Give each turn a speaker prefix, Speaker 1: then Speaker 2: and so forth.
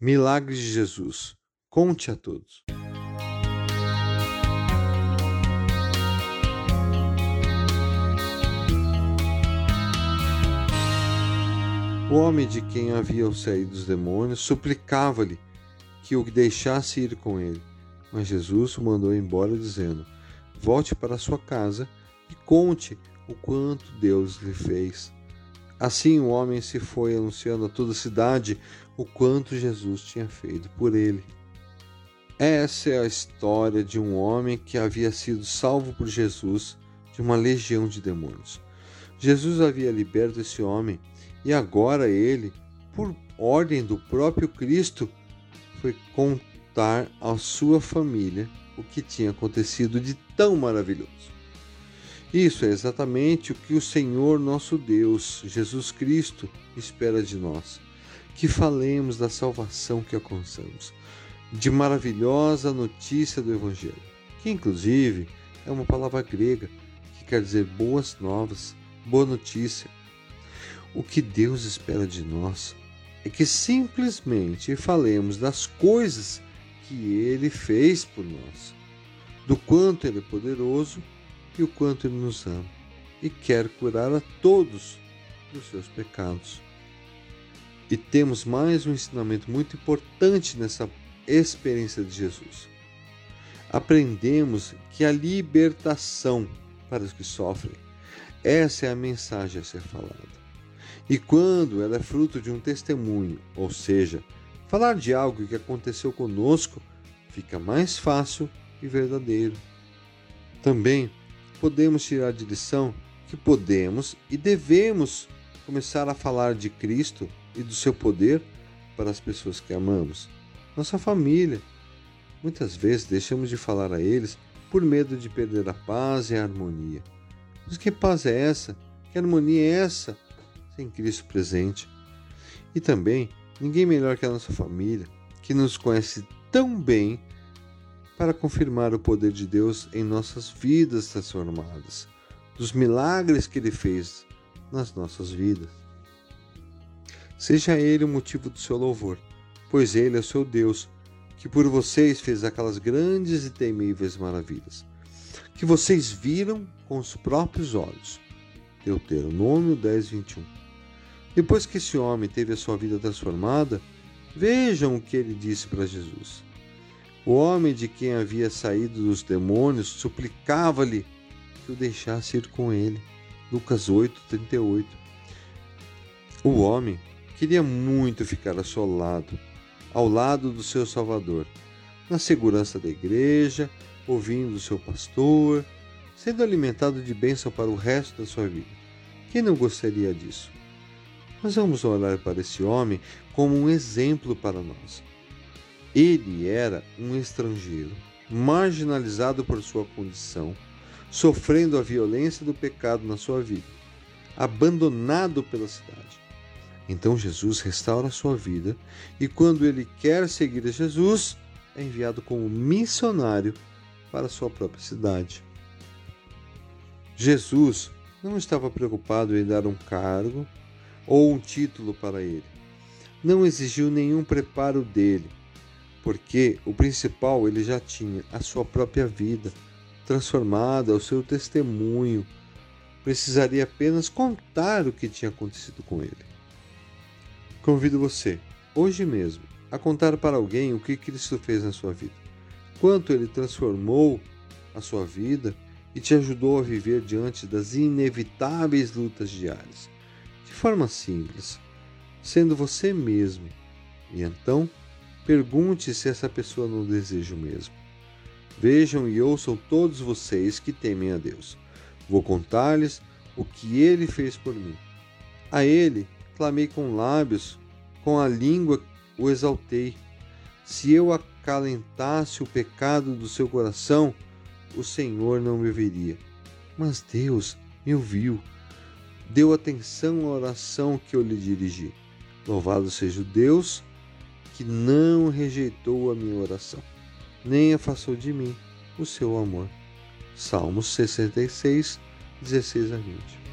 Speaker 1: Milagres de Jesus. Conte a todos. O homem de quem haviam saído os demônios suplicava-lhe que o deixasse ir com ele. Mas Jesus o mandou embora, dizendo: Volte para sua casa e conte o quanto Deus lhe fez. Assim o homem se foi anunciando a toda a cidade o quanto Jesus tinha feito por ele. Essa é a história de um homem que havia sido salvo por Jesus de uma legião de demônios. Jesus havia liberto esse homem e agora ele, por ordem do próprio Cristo, foi contar à sua família o que tinha acontecido de tão maravilhoso. Isso é exatamente o que o Senhor nosso Deus, Jesus Cristo, espera de nós. Que falemos da salvação que alcançamos, de maravilhosa notícia do Evangelho, que inclusive é uma palavra grega que quer dizer boas novas, boa notícia. O que Deus espera de nós é que simplesmente falemos das coisas que Ele fez por nós, do quanto Ele é poderoso e o quanto Ele nos ama e quer curar a todos dos seus pecados. E temos mais um ensinamento muito importante nessa experiência de Jesus. Aprendemos que a libertação para os que sofrem, essa é a mensagem a ser falada. E quando ela é fruto de um testemunho, ou seja, falar de algo que aconteceu conosco, fica mais fácil e verdadeiro. Também podemos tirar de lição que podemos e devemos começar a falar de Cristo e do seu poder para as pessoas que amamos, nossa família. Muitas vezes deixamos de falar a eles por medo de perder a paz e a harmonia. Mas que paz é essa? Que harmonia é essa sem Cristo presente? E também, ninguém melhor que a nossa família, que nos conhece tão bem para confirmar o poder de Deus em nossas vidas transformadas, dos milagres que Ele fez nas nossas vidas. Seja Ele o motivo do seu louvor, pois Ele é o seu Deus, que por vocês fez aquelas grandes e temíveis maravilhas, que vocês viram com os próprios olhos. Deuteronômio 10, 21. Depois que esse homem teve a sua vida transformada, vejam o que ele disse para Jesus. O homem de quem havia saído dos demônios suplicava-lhe que o deixasse ir com ele. Lucas 8, 38. O homem queria muito ficar assolado, ao lado do seu Salvador, na segurança da igreja, ouvindo o seu pastor, sendo alimentado de bênção para o resto da sua vida. Quem não gostaria disso? Mas vamos olhar para esse homem como um exemplo para nós. Ele era um estrangeiro, marginalizado por sua condição, sofrendo a violência do pecado na sua vida, abandonado pela cidade. Então Jesus restaura a sua vida e, quando ele quer seguir a Jesus, é enviado como missionário para sua própria cidade. Jesus não estava preocupado em dar um cargo ou um título para ele. Não exigiu nenhum preparo dele porque o principal ele já tinha a sua própria vida transformada, o seu testemunho. Precisaria apenas contar o que tinha acontecido com ele. Convido você, hoje mesmo, a contar para alguém o que Cristo fez na sua vida, quanto ele transformou a sua vida e te ajudou a viver diante das inevitáveis lutas diárias, de forma simples, sendo você mesmo. E então, Pergunte se essa pessoa não deseja o mesmo. Vejam e ouçam todos vocês que temem a Deus. Vou contar-lhes o que ele fez por mim. A ele clamei com lábios, com a língua o exaltei. Se eu acalentasse o pecado do seu coração, o Senhor não me ouviria. Mas Deus me ouviu, deu atenção à oração que eu lhe dirigi. Louvado seja o Deus que não rejeitou a minha oração, nem afastou de mim o seu amor. Salmos 66, 16 a 20.